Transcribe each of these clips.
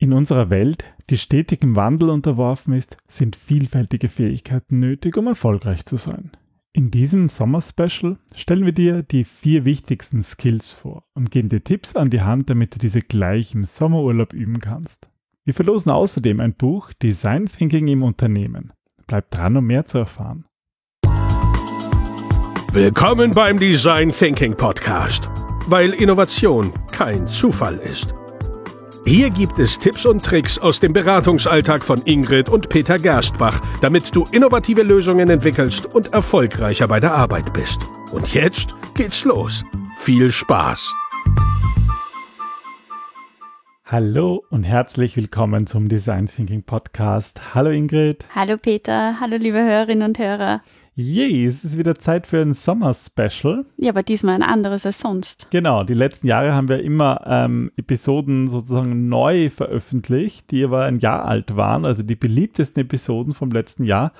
In unserer Welt, die stetigem Wandel unterworfen ist, sind vielfältige Fähigkeiten nötig, um erfolgreich zu sein. In diesem Sommer-Special stellen wir dir die vier wichtigsten Skills vor und geben dir Tipps an die Hand, damit du diese gleich im Sommerurlaub üben kannst. Wir verlosen außerdem ein Buch Design Thinking im Unternehmen. Bleib dran, um mehr zu erfahren. Willkommen beim Design Thinking Podcast, weil Innovation kein Zufall ist. Hier gibt es Tipps und Tricks aus dem Beratungsalltag von Ingrid und Peter Gerstbach, damit du innovative Lösungen entwickelst und erfolgreicher bei der Arbeit bist. Und jetzt geht's los. Viel Spaß! Hallo und herzlich willkommen zum Design Thinking Podcast. Hallo Ingrid. Hallo Peter, hallo liebe Hörerinnen und Hörer. Yay, es ist wieder Zeit für ein Sommer-Special. Ja, aber diesmal ein anderes als sonst. Genau, die letzten Jahre haben wir immer ähm, Episoden sozusagen neu veröffentlicht, die aber ein Jahr alt waren, also die beliebtesten Episoden vom letzten Jahr.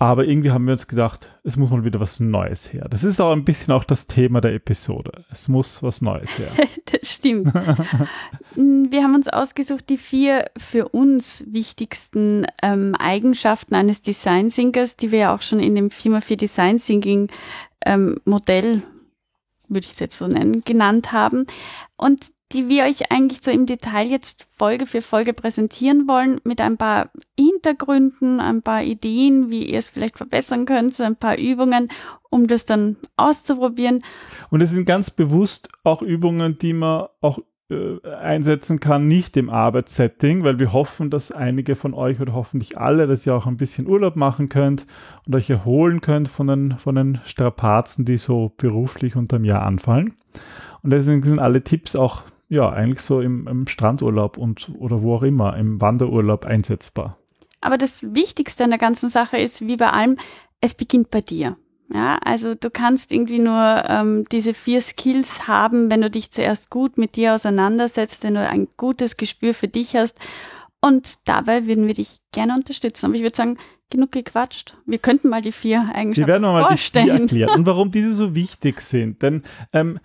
Aber irgendwie haben wir uns gedacht, es muss mal wieder was Neues her. Das ist auch ein bisschen auch das Thema der Episode. Es muss was Neues her. das stimmt. wir haben uns ausgesucht, die vier für uns wichtigsten ähm, Eigenschaften eines Design Thinkers, die wir ja auch schon in dem Firma für Design Thinking ähm, Modell, würde ich es jetzt so nennen, genannt haben. Und die wir euch eigentlich so im Detail jetzt Folge für Folge präsentieren wollen, mit ein paar Hintergründen, ein paar Ideen, wie ihr es vielleicht verbessern könnt, so ein paar Übungen, um das dann auszuprobieren. Und es sind ganz bewusst auch Übungen, die man auch äh, einsetzen kann, nicht im Arbeitssetting, weil wir hoffen, dass einige von euch oder hoffentlich alle, dass ihr auch ein bisschen Urlaub machen könnt und euch erholen könnt von den, von den Strapazen, die so beruflich unterm Jahr anfallen. Und deswegen sind alle Tipps auch ja, eigentlich so im, im Strandurlaub und oder wo auch immer, im Wanderurlaub einsetzbar. Aber das Wichtigste an der ganzen Sache ist, wie bei allem, es beginnt bei dir. Ja, also du kannst irgendwie nur ähm, diese vier Skills haben, wenn du dich zuerst gut mit dir auseinandersetzt, wenn du ein gutes Gespür für dich hast. Und dabei würden wir dich gerne unterstützen. Aber ich würde sagen, genug gequatscht. Wir könnten mal die vier Eigenschaften wir werden mal vorstellen. Die vier erklären und warum diese so wichtig sind. Denn ähm,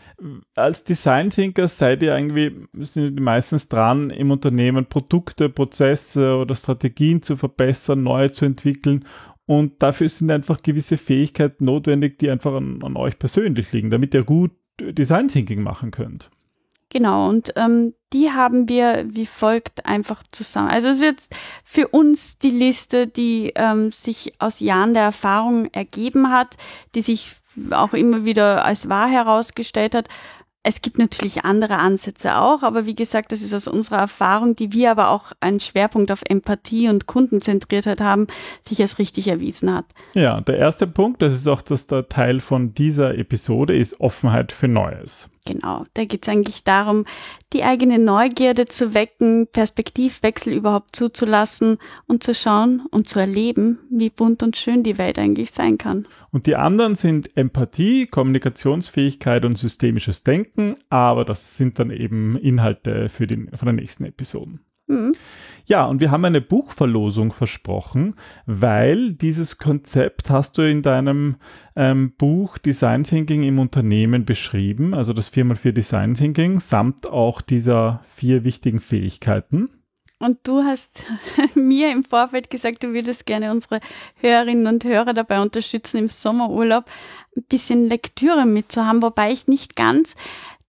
als Design Thinker seid ihr irgendwie, sind ihr meistens dran, im Unternehmen Produkte, Prozesse oder Strategien zu verbessern, neu zu entwickeln. Und dafür sind einfach gewisse Fähigkeiten notwendig, die einfach an, an euch persönlich liegen, damit ihr gut Design Thinking machen könnt. Genau, und ähm, die haben wir wie folgt einfach zusammen. Also es ist jetzt für uns die Liste, die ähm, sich aus Jahren der Erfahrung ergeben hat, die sich auch immer wieder als wahr herausgestellt hat. Es gibt natürlich andere Ansätze auch, aber wie gesagt, das ist aus unserer Erfahrung, die wir aber auch einen Schwerpunkt auf Empathie und Kundenzentriertheit haben, sich als richtig erwiesen hat. Ja, der erste Punkt, das ist auch das der Teil von dieser Episode, ist Offenheit für Neues. Genau, da geht es eigentlich darum, die eigene Neugierde zu wecken, Perspektivwechsel überhaupt zuzulassen und zu schauen und zu erleben, wie bunt und schön die Welt eigentlich sein kann. Und die anderen sind Empathie, Kommunikationsfähigkeit und systemisches Denken, aber das sind dann eben Inhalte für die, von den nächsten Episoden. Mhm. Ja, und wir haben eine Buchverlosung versprochen, weil dieses Konzept hast du in deinem ähm, Buch Design Thinking im Unternehmen beschrieben, also das 4x4 Design Thinking, samt auch dieser vier wichtigen Fähigkeiten. Und du hast mir im Vorfeld gesagt, du würdest gerne unsere Hörerinnen und Hörer dabei unterstützen, im Sommerurlaub ein bisschen Lektüre mitzuhaben, wobei ich nicht ganz,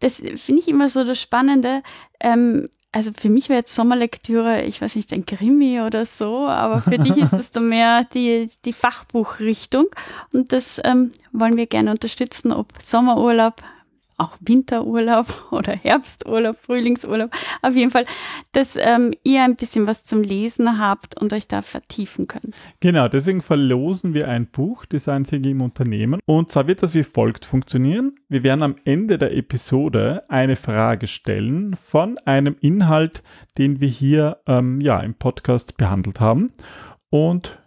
das finde ich immer so das Spannende, ähm, also für mich wäre jetzt Sommerlektüre, ich weiß nicht, ein Krimi oder so, aber für dich ist es dann mehr die, die Fachbuchrichtung. Und das ähm, wollen wir gerne unterstützen, ob Sommerurlaub, auch Winterurlaub oder Herbsturlaub, Frühlingsurlaub. Auf jeden Fall, dass ähm, ihr ein bisschen was zum Lesen habt und euch da vertiefen könnt. Genau, deswegen verlosen wir ein Buch, Design Thinking im Unternehmen. Und zwar wird das wie folgt funktionieren. Wir werden am Ende der Episode eine Frage stellen von einem Inhalt, den wir hier ähm, ja, im Podcast behandelt haben. Und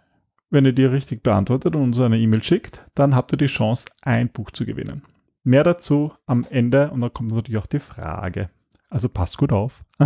wenn ihr die richtig beantwortet und uns eine E-Mail schickt, dann habt ihr die Chance, ein Buch zu gewinnen. Mehr dazu am Ende und dann kommt natürlich auch die Frage. Also passt gut auf.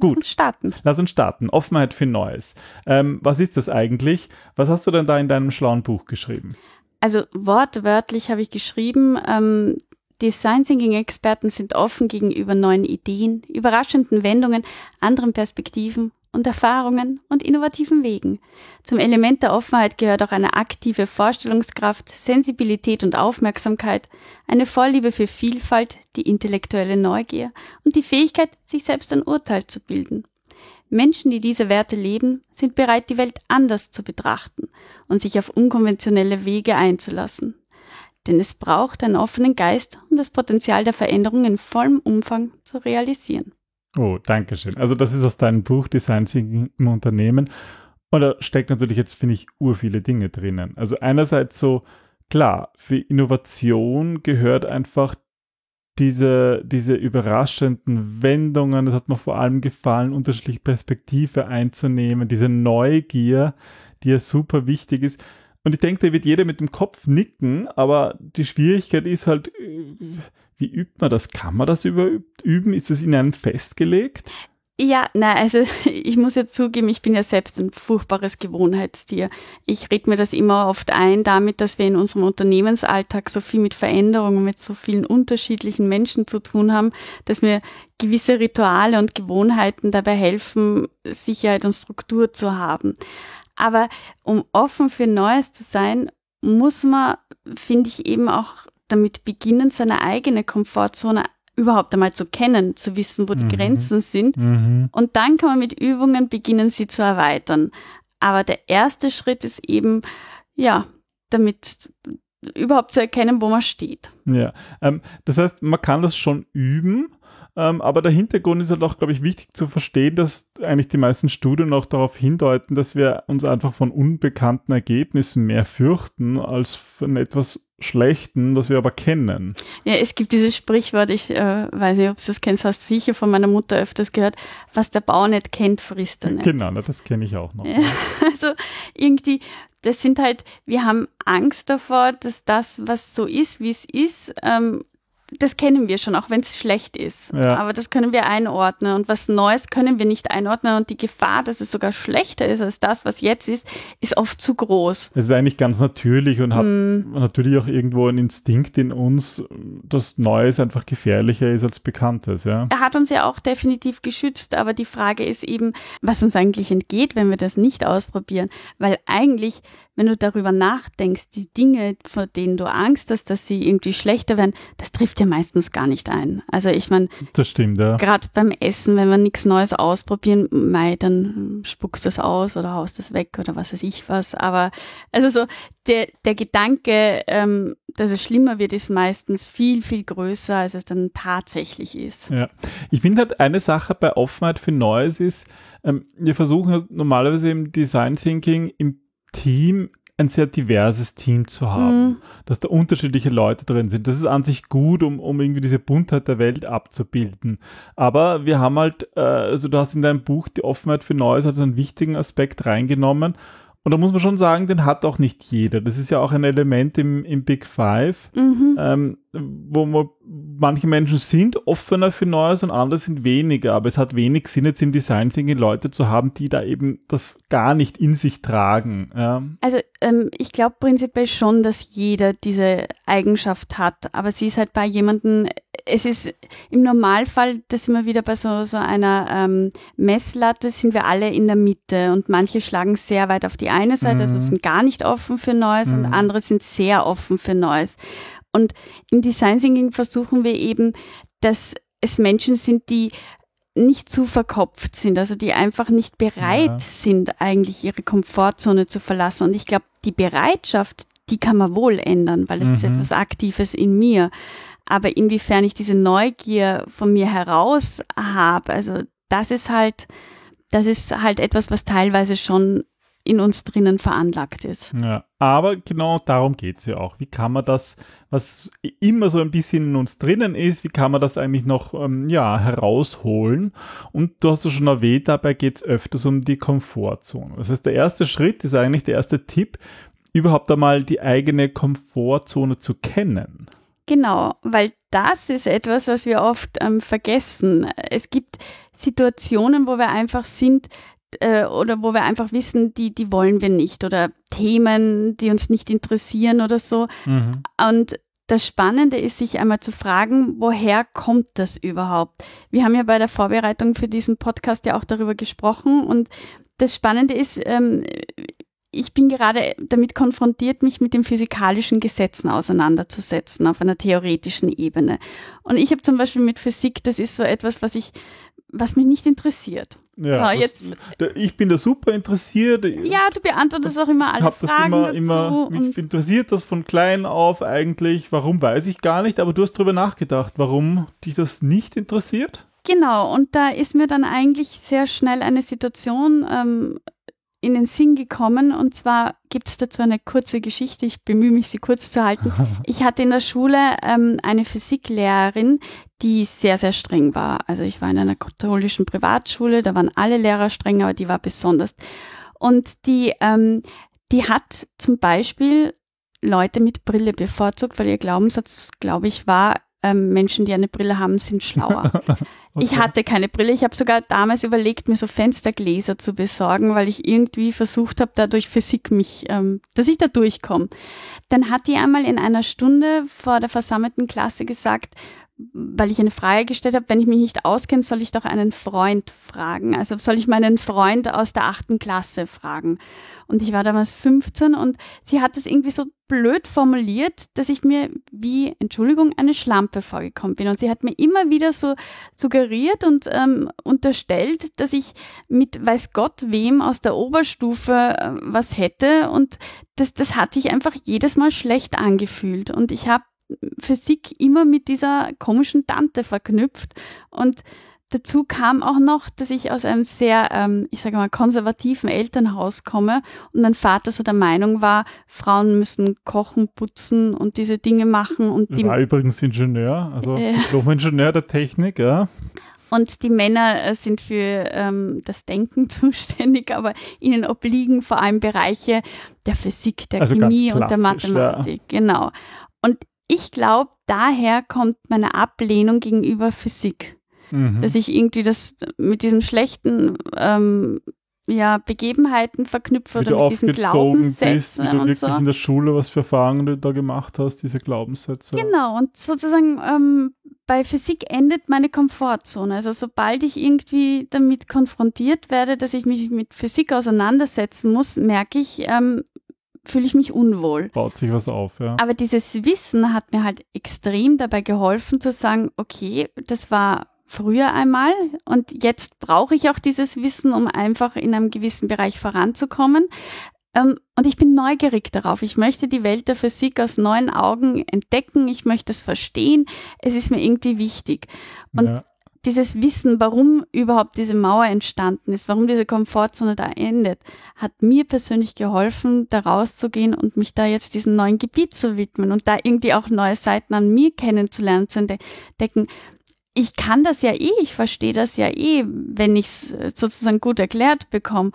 gut. Lass uns starten. Lass uns starten. Offenheit für Neues. Ähm, was ist das eigentlich? Was hast du denn da in deinem schlauen Buch geschrieben? Also wortwörtlich habe ich geschrieben, ähm, Design Thinking Experten sind offen gegenüber neuen Ideen, überraschenden Wendungen, anderen Perspektiven und Erfahrungen und innovativen Wegen. Zum Element der Offenheit gehört auch eine aktive Vorstellungskraft, Sensibilität und Aufmerksamkeit, eine Vorliebe für Vielfalt, die intellektuelle Neugier und die Fähigkeit, sich selbst ein Urteil zu bilden. Menschen, die diese Werte leben, sind bereit, die Welt anders zu betrachten und sich auf unkonventionelle Wege einzulassen. Denn es braucht einen offenen Geist, um das Potenzial der Veränderung in vollem Umfang zu realisieren. Oh, danke schön. Also das ist aus deinem Buch Design Thinking im Unternehmen. Und da steckt natürlich jetzt, finde ich, ur viele Dinge drinnen. Also einerseits so, klar, für Innovation gehört einfach diese, diese überraschenden Wendungen, das hat mir vor allem gefallen, unterschiedliche Perspektive einzunehmen, diese Neugier, die ja super wichtig ist. Und ich denke, da wird jeder mit dem Kopf nicken, aber die Schwierigkeit ist halt, äh, wie übt man das? Kann man das üben? Ist das in einem festgelegt? Ja, nein, also ich muss jetzt zugeben, ich bin ja selbst ein furchtbares Gewohnheitstier. Ich rede mir das immer oft ein, damit, dass wir in unserem Unternehmensalltag so viel mit Veränderungen, mit so vielen unterschiedlichen Menschen zu tun haben, dass mir gewisse Rituale und Gewohnheiten dabei helfen, Sicherheit und Struktur zu haben. Aber um offen für Neues zu sein, muss man, finde ich, eben auch damit beginnen, seine eigene Komfortzone überhaupt einmal zu kennen, zu wissen, wo die mhm. Grenzen sind. Mhm. Und dann kann man mit Übungen beginnen, sie zu erweitern. Aber der erste Schritt ist eben, ja, damit überhaupt zu erkennen, wo man steht. Ja, ähm, das heißt, man kann das schon üben, ähm, aber der Hintergrund ist halt auch, glaube ich, wichtig zu verstehen, dass eigentlich die meisten Studien auch darauf hindeuten, dass wir uns einfach von unbekannten Ergebnissen mehr fürchten als von etwas Schlechten, was wir aber kennen. Ja, es gibt dieses Sprichwort, ich äh, weiß nicht, ob du das kennst, hast du sicher von meiner Mutter öfters gehört, was der Bauer nicht kennt, frisst er nicht. Genau, das kenne ich auch noch. Ja, also irgendwie, das sind halt, wir haben Angst davor, dass das, was so ist, wie es ist, ähm, das kennen wir schon, auch wenn es schlecht ist. Ja. Aber das können wir einordnen. Und was Neues können wir nicht einordnen. Und die Gefahr, dass es sogar schlechter ist als das, was jetzt ist, ist oft zu groß. Es ist eigentlich ganz natürlich und hat mm. natürlich auch irgendwo ein Instinkt in uns, dass Neues einfach gefährlicher ist als Bekanntes. Ja. Er hat uns ja auch definitiv geschützt. Aber die Frage ist eben, was uns eigentlich entgeht, wenn wir das nicht ausprobieren. Weil eigentlich wenn du darüber nachdenkst, die Dinge, vor denen du Angst hast, dass sie irgendwie schlechter werden, das trifft ja meistens gar nicht ein. Also ich meine, das stimmt, ja. Gerade beim Essen, wenn wir nichts Neues ausprobieren, mei, dann spuckst du das aus oder haust das weg oder was weiß ich was. Aber also so der, der Gedanke, ähm, dass es schlimmer wird, ist meistens viel, viel größer, als es dann tatsächlich ist. Ja, ich finde halt eine Sache bei Offenheit für Neues ist, ähm, wir versuchen normalerweise im Design Thinking im Team ein sehr diverses Team zu haben, mhm. dass da unterschiedliche Leute drin sind. Das ist an sich gut, um, um irgendwie diese Buntheit der Welt abzubilden. Aber wir haben halt, äh, also du hast in deinem Buch die Offenheit für Neues als einen wichtigen Aspekt reingenommen und da muss man schon sagen, den hat auch nicht jeder. Das ist ja auch ein Element im, im Big Five, mhm. ähm, wo man, manche Menschen sind offener für Neues und andere sind weniger. Aber es hat wenig Sinn, jetzt im Design Thinking Leute zu haben, die da eben das gar nicht in sich tragen. Ja. Also ähm, ich glaube prinzipiell schon, dass jeder diese Eigenschaft hat. Aber sie ist halt bei jemandem es ist im Normalfall, das sind wir wieder bei so, so einer ähm, Messlatte, sind wir alle in der Mitte und manche schlagen sehr weit auf die eine Seite, also mhm. also sind gar nicht offen für Neues mhm. und andere sind sehr offen für Neues. Und im Design Thinking versuchen wir eben, dass es Menschen sind, die nicht zu verkopft sind, also die einfach nicht bereit ja. sind, eigentlich ihre Komfortzone zu verlassen. Und ich glaube, die Bereitschaft, die kann man wohl ändern, weil es mhm. ist etwas Aktives in mir. Aber inwiefern ich diese Neugier von mir heraus habe, also das ist halt, das ist halt etwas, was teilweise schon in uns drinnen veranlagt ist. Ja, aber genau darum geht es ja auch. Wie kann man das, was immer so ein bisschen in uns drinnen ist, wie kann man das eigentlich noch ähm, ja, herausholen? Und du hast es schon erwähnt, dabei geht es öfters um die Komfortzone. Das heißt, der erste Schritt ist eigentlich der erste Tipp, überhaupt einmal die eigene Komfortzone zu kennen. Genau, weil das ist etwas, was wir oft ähm, vergessen. Es gibt Situationen, wo wir einfach sind äh, oder wo wir einfach wissen, die, die wollen wir nicht oder Themen, die uns nicht interessieren oder so. Mhm. Und das Spannende ist, sich einmal zu fragen, woher kommt das überhaupt? Wir haben ja bei der Vorbereitung für diesen Podcast ja auch darüber gesprochen und das Spannende ist, ähm, ich bin gerade damit konfrontiert, mich mit den physikalischen Gesetzen auseinanderzusetzen auf einer theoretischen Ebene. Und ich habe zum Beispiel mit Physik, das ist so etwas, was ich, was mich nicht interessiert. Ja, so, jetzt, ich bin da super interessiert. Ja, du beantwortest auch immer alle Fragen immer, dazu. Immer, mich interessiert das von klein auf eigentlich. Warum weiß ich gar nicht, aber du hast darüber nachgedacht, warum dich das nicht interessiert? Genau, und da ist mir dann eigentlich sehr schnell eine Situation ähm, in den Sinn gekommen. Und zwar gibt es dazu eine kurze Geschichte. Ich bemühe mich, sie kurz zu halten. Ich hatte in der Schule ähm, eine Physiklehrerin, die sehr, sehr streng war. Also ich war in einer katholischen Privatschule, da waren alle Lehrer streng, aber die war besonders. Und die, ähm, die hat zum Beispiel Leute mit Brille bevorzugt, weil ihr Glaubenssatz, glaube ich, war, ähm, Menschen, die eine Brille haben, sind schlauer. Okay. Ich hatte keine Brille. Ich habe sogar damals überlegt, mir so Fenstergläser zu besorgen, weil ich irgendwie versucht habe, dadurch Physik mich, ähm, dass ich da durchkomme. Dann hat die einmal in einer Stunde vor der versammelten Klasse gesagt, weil ich eine Frage gestellt habe, wenn ich mich nicht auskenne, soll ich doch einen Freund fragen. Also soll ich meinen Freund aus der achten Klasse fragen. Und ich war damals 15 und sie hat es irgendwie so blöd formuliert, dass ich mir wie, Entschuldigung, eine Schlampe vorgekommen bin. Und sie hat mir immer wieder so suggeriert und ähm, unterstellt, dass ich mit weiß Gott wem aus der Oberstufe äh, was hätte. Und das, das hat sich einfach jedes Mal schlecht angefühlt. Und ich habe Physik immer mit dieser komischen Tante verknüpft. Und dazu kam auch noch, dass ich aus einem sehr, ähm, ich sage mal, konservativen Elternhaus komme und mein Vater so der Meinung war, Frauen müssen kochen, putzen und diese Dinge machen. Und die war übrigens Ingenieur, also äh, Diplom-Ingenieur der Technik, ja. Und die Männer äh, sind für ähm, das Denken zuständig, aber ihnen obliegen vor allem Bereiche der Physik, der also Chemie und der Mathematik. Ja. Genau. Und ich glaube, daher kommt meine Ablehnung gegenüber Physik. Mhm. Dass ich irgendwie das mit diesen schlechten ähm, ja, Begebenheiten verknüpfe oder mit diesen Glaubenssätzen bist, wie du und so. in der Schule, was für Erfahrungen du da gemacht hast, diese Glaubenssätze. Genau, und sozusagen ähm, bei Physik endet meine Komfortzone. Also sobald ich irgendwie damit konfrontiert werde, dass ich mich mit Physik auseinandersetzen muss, merke ich, ähm, fühle ich mich unwohl. Baut sich was auf, ja. Aber dieses Wissen hat mir halt extrem dabei geholfen zu sagen, okay, das war früher einmal und jetzt brauche ich auch dieses Wissen, um einfach in einem gewissen Bereich voranzukommen. Ähm, und ich bin neugierig darauf. Ich möchte die Welt der Physik aus neuen Augen entdecken. Ich möchte es verstehen. Es ist mir irgendwie wichtig. Und ja dieses Wissen, warum überhaupt diese Mauer entstanden ist, warum diese Komfortzone da endet, hat mir persönlich geholfen, da rauszugehen und mich da jetzt diesem neuen Gebiet zu widmen und da irgendwie auch neue Seiten an mir kennenzulernen, zu entdecken. Ich kann das ja eh, ich verstehe das ja eh, wenn ich es sozusagen gut erklärt bekomme.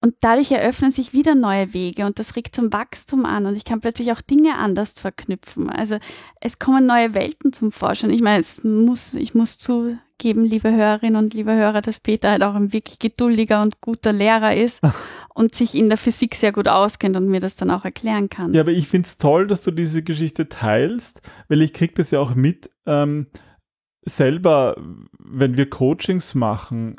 Und dadurch eröffnen sich wieder neue Wege und das regt zum Wachstum an und ich kann plötzlich auch Dinge anders verknüpfen. Also es kommen neue Welten zum Vorschein. Ich meine, es muss, ich muss zu, geben, liebe Hörerinnen und liebe Hörer, dass Peter halt auch ein wirklich geduldiger und guter Lehrer ist und sich in der Physik sehr gut auskennt und mir das dann auch erklären kann. Ja, aber ich finde es toll, dass du diese Geschichte teilst, weil ich kriege das ja auch mit. Ähm, selber, wenn wir Coachings machen,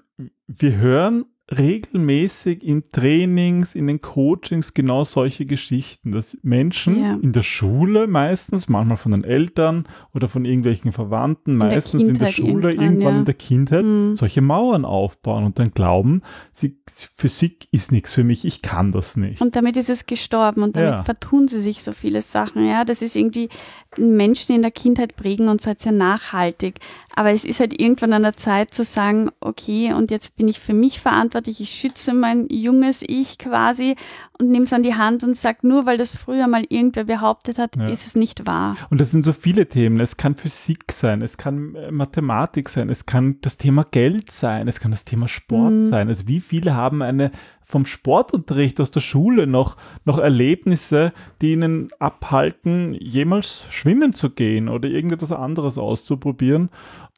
wir hören regelmäßig in Trainings, in den Coachings genau solche Geschichten, dass Menschen yeah. in der Schule meistens, manchmal von den Eltern oder von irgendwelchen Verwandten, in meistens in der Schule, irgendwann, irgendwann ja. in der Kindheit, mhm. solche Mauern aufbauen und dann glauben, sie, Physik ist nichts für mich, ich kann das nicht. Und damit ist es gestorben und damit ja. vertun sie sich so viele Sachen. Ja, das ist irgendwie Menschen in der Kindheit prägen uns halt sehr nachhaltig. Aber es ist halt irgendwann an der Zeit zu sagen, okay, und jetzt bin ich für mich verantwortlich, ich schütze mein junges Ich quasi und nehme es an die Hand und sage, nur weil das früher mal irgendwer behauptet hat, ja. ist es nicht wahr. Und das sind so viele Themen. Es kann Physik sein, es kann äh, Mathematik sein, es kann das Thema Geld sein, es kann das Thema Sport mhm. sein. Also wie viele haben eine vom Sportunterricht aus der Schule noch, noch Erlebnisse, die ihnen abhalten, jemals schwimmen zu gehen oder irgendetwas anderes auszuprobieren.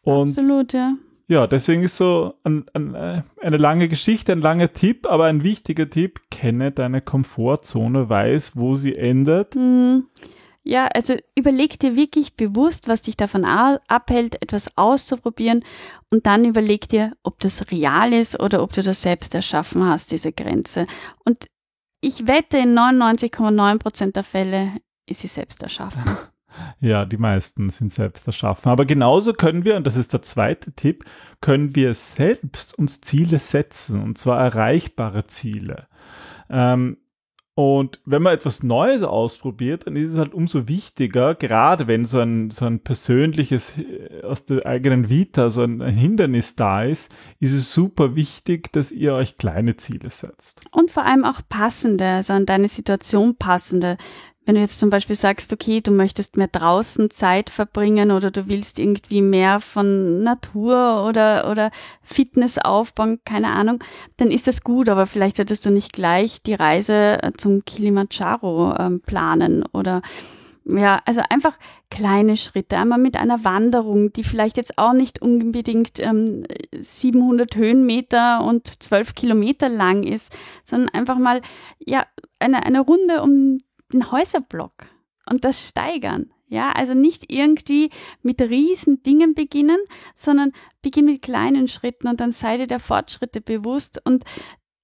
Und Absolut, ja. Ja, deswegen ist so ein, ein, äh, eine lange Geschichte, ein langer Tipp, aber ein wichtiger Tipp, kenne deine Komfortzone, weiß, wo sie endet. Mhm. Ja, also überleg dir wirklich bewusst, was dich davon abhält, etwas auszuprobieren und dann überleg dir, ob das real ist oder ob du das selbst erschaffen hast, diese Grenze. Und ich wette, in 99,9 Prozent der Fälle ist sie selbst erschaffen. Ja, die meisten sind selbst erschaffen. Aber genauso können wir, und das ist der zweite Tipp, können wir selbst uns Ziele setzen, und zwar erreichbare Ziele. Ähm, und wenn man etwas Neues ausprobiert, dann ist es halt umso wichtiger, gerade wenn so ein, so ein persönliches äh, aus der eigenen Vita, so ein, ein Hindernis da ist, ist es super wichtig, dass ihr euch kleine Ziele setzt. Und vor allem auch passende, also an deine Situation passende. Wenn du jetzt zum Beispiel sagst, okay, du möchtest mehr draußen Zeit verbringen oder du willst irgendwie mehr von Natur oder, oder Fitness aufbauen, keine Ahnung, dann ist das gut, aber vielleicht solltest du nicht gleich die Reise äh, zum Kilimanjaro ähm, planen oder ja, also einfach kleine Schritte, einmal mit einer Wanderung, die vielleicht jetzt auch nicht unbedingt ähm, 700 Höhenmeter und 12 Kilometer lang ist, sondern einfach mal ja eine, eine Runde um den Häuserblock und das steigern. Ja, also nicht irgendwie mit riesen Dingen beginnen, sondern beginn mit kleinen Schritten und dann sei dir der Fortschritte bewusst und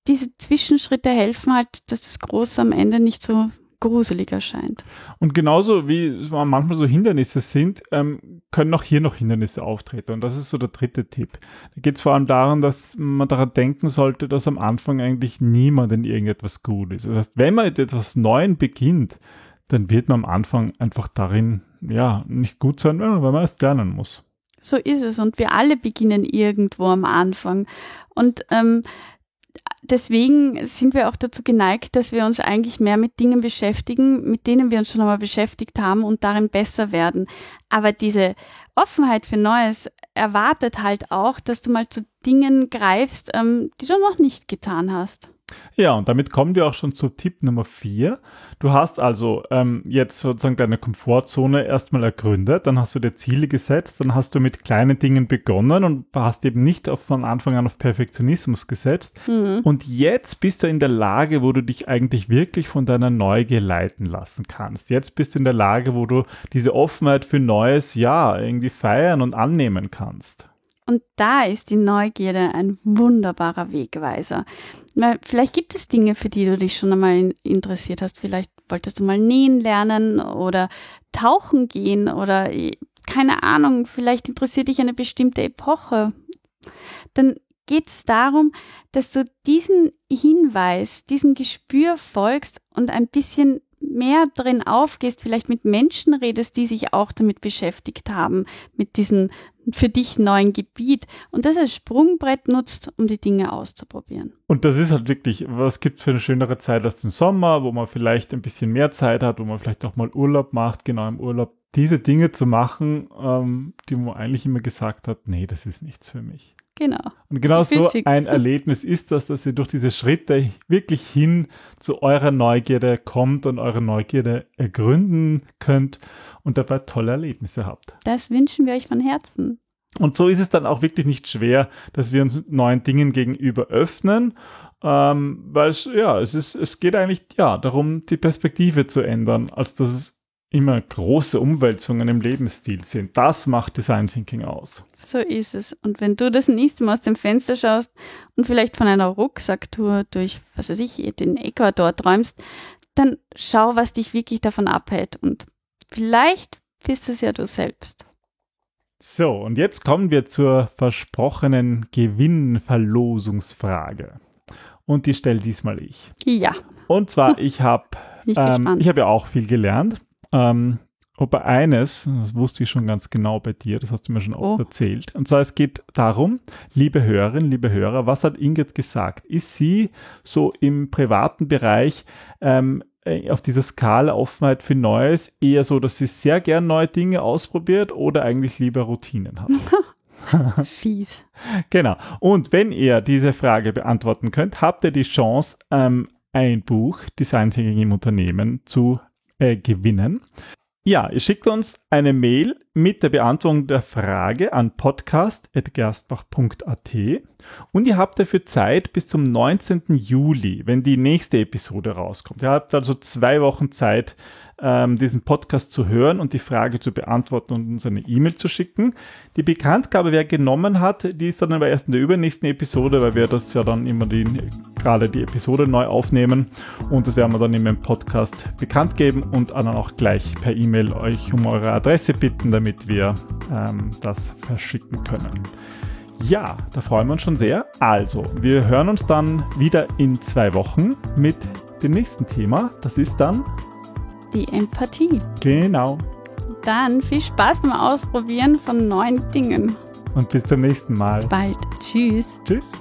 diese Zwischenschritte helfen halt, dass das Große am Ende nicht so gruselig erscheint. Und genauso wie manchmal so Hindernisse sind, ähm, können auch hier noch Hindernisse auftreten. Und das ist so der dritte Tipp. Da geht es vor allem darum, dass man daran denken sollte, dass am Anfang eigentlich niemand in irgendetwas gut ist. Das heißt, wenn man etwas Neues beginnt, dann wird man am Anfang einfach darin ja nicht gut sein, weil man es lernen muss. So ist es. Und wir alle beginnen irgendwo am Anfang. Und ähm, deswegen sind wir auch dazu geneigt, dass wir uns eigentlich mehr mit Dingen beschäftigen, mit denen wir uns schon einmal beschäftigt haben und darin besser werden. Aber diese Offenheit für Neues erwartet halt auch, dass du mal zu Dingen greifst, ähm, die du noch nicht getan hast. Ja, und damit kommen wir auch schon zu Tipp Nummer vier. Du hast also ähm, jetzt sozusagen deine Komfortzone erstmal ergründet, dann hast du dir Ziele gesetzt, dann hast du mit kleinen Dingen begonnen und hast eben nicht auf, von Anfang an auf Perfektionismus gesetzt. Mhm. Und jetzt bist du in der Lage, wo du dich eigentlich wirklich von deiner Neugier leiten lassen kannst. Jetzt bist du in der Lage, wo du diese Offenheit für Neues, ja, irgendwie feiern und annehmen kannst. Und da ist die Neugierde ein wunderbarer Wegweiser. Vielleicht gibt es Dinge, für die du dich schon einmal interessiert hast. Vielleicht wolltest du mal nähen lernen oder tauchen gehen oder keine Ahnung, vielleicht interessiert dich eine bestimmte Epoche. Dann geht es darum, dass du diesen Hinweis, diesem Gespür folgst und ein bisschen mehr drin aufgehst, vielleicht mit Menschen redest, die sich auch damit beschäftigt haben, mit diesem für dich neuen Gebiet und das als Sprungbrett nutzt, um die Dinge auszuprobieren. Und das ist halt wirklich, was gibt für eine schönere Zeit als den Sommer, wo man vielleicht ein bisschen mehr Zeit hat, wo man vielleicht auch mal Urlaub macht, genau im Urlaub diese Dinge zu machen, ähm, die man eigentlich immer gesagt hat, nee, das ist nichts für mich. Genau. Und genau so ein Erlebnis ist das, dass ihr durch diese Schritte wirklich hin zu eurer Neugierde kommt und eure Neugierde ergründen könnt und dabei tolle Erlebnisse habt. Das wünschen wir euch von Herzen. Und so ist es dann auch wirklich nicht schwer, dass wir uns neuen Dingen gegenüber öffnen, ähm, weil es, ja, es ist, es geht eigentlich, ja, darum, die Perspektive zu ändern, als dass es immer große Umwälzungen im Lebensstil sind. Das macht Design Thinking aus. So ist es. Und wenn du das nächste Mal aus dem Fenster schaust und vielleicht von einer Rucksacktour durch, was weiß ich, den Ecuador träumst, dann schau, was dich wirklich davon abhält. Und vielleicht bist es ja du selbst. So, und jetzt kommen wir zur versprochenen Gewinnverlosungsfrage. Und die stelle diesmal ich. Ja. Und zwar, ich habe ähm, ich habe ja auch viel gelernt ähm, aber eines, das wusste ich schon ganz genau bei dir, das hast du mir schon oft oh. erzählt. Und zwar, es geht darum, liebe Hörerinnen, liebe Hörer, was hat Ingrid gesagt? Ist sie so im privaten Bereich ähm, äh, auf dieser Skala Offenheit für Neues eher so, dass sie sehr gern neue Dinge ausprobiert oder eigentlich lieber Routinen hat? Fies. Genau. Und wenn ihr diese Frage beantworten könnt, habt ihr die Chance, ähm, ein Buch Design Thinking im Unternehmen zu äh, gewinnen. Ja, ihr schickt uns eine Mail mit der Beantwortung der Frage an podcast.gerstbach.at und ihr habt dafür Zeit bis zum 19. Juli, wenn die nächste Episode rauskommt. Ihr habt also zwei Wochen Zeit, ähm, diesen Podcast zu hören und die Frage zu beantworten und uns eine E-Mail zu schicken. Die Bekanntgabe, wer genommen hat, die ist dann aber erst in der übernächsten Episode, weil wir das ja dann immer die, gerade die Episode neu aufnehmen und das werden wir dann immer im Podcast bekannt geben und dann auch gleich per E-Mail euch um eure Adresse bitten, damit wir ähm, das verschicken können. Ja, da freuen wir uns schon sehr. Also, wir hören uns dann wieder in zwei Wochen mit dem nächsten Thema. Das ist dann die Empathie. Genau. Dann viel Spaß beim Ausprobieren von neuen Dingen. Und bis zum nächsten Mal. Bis bald. Tschüss. Tschüss.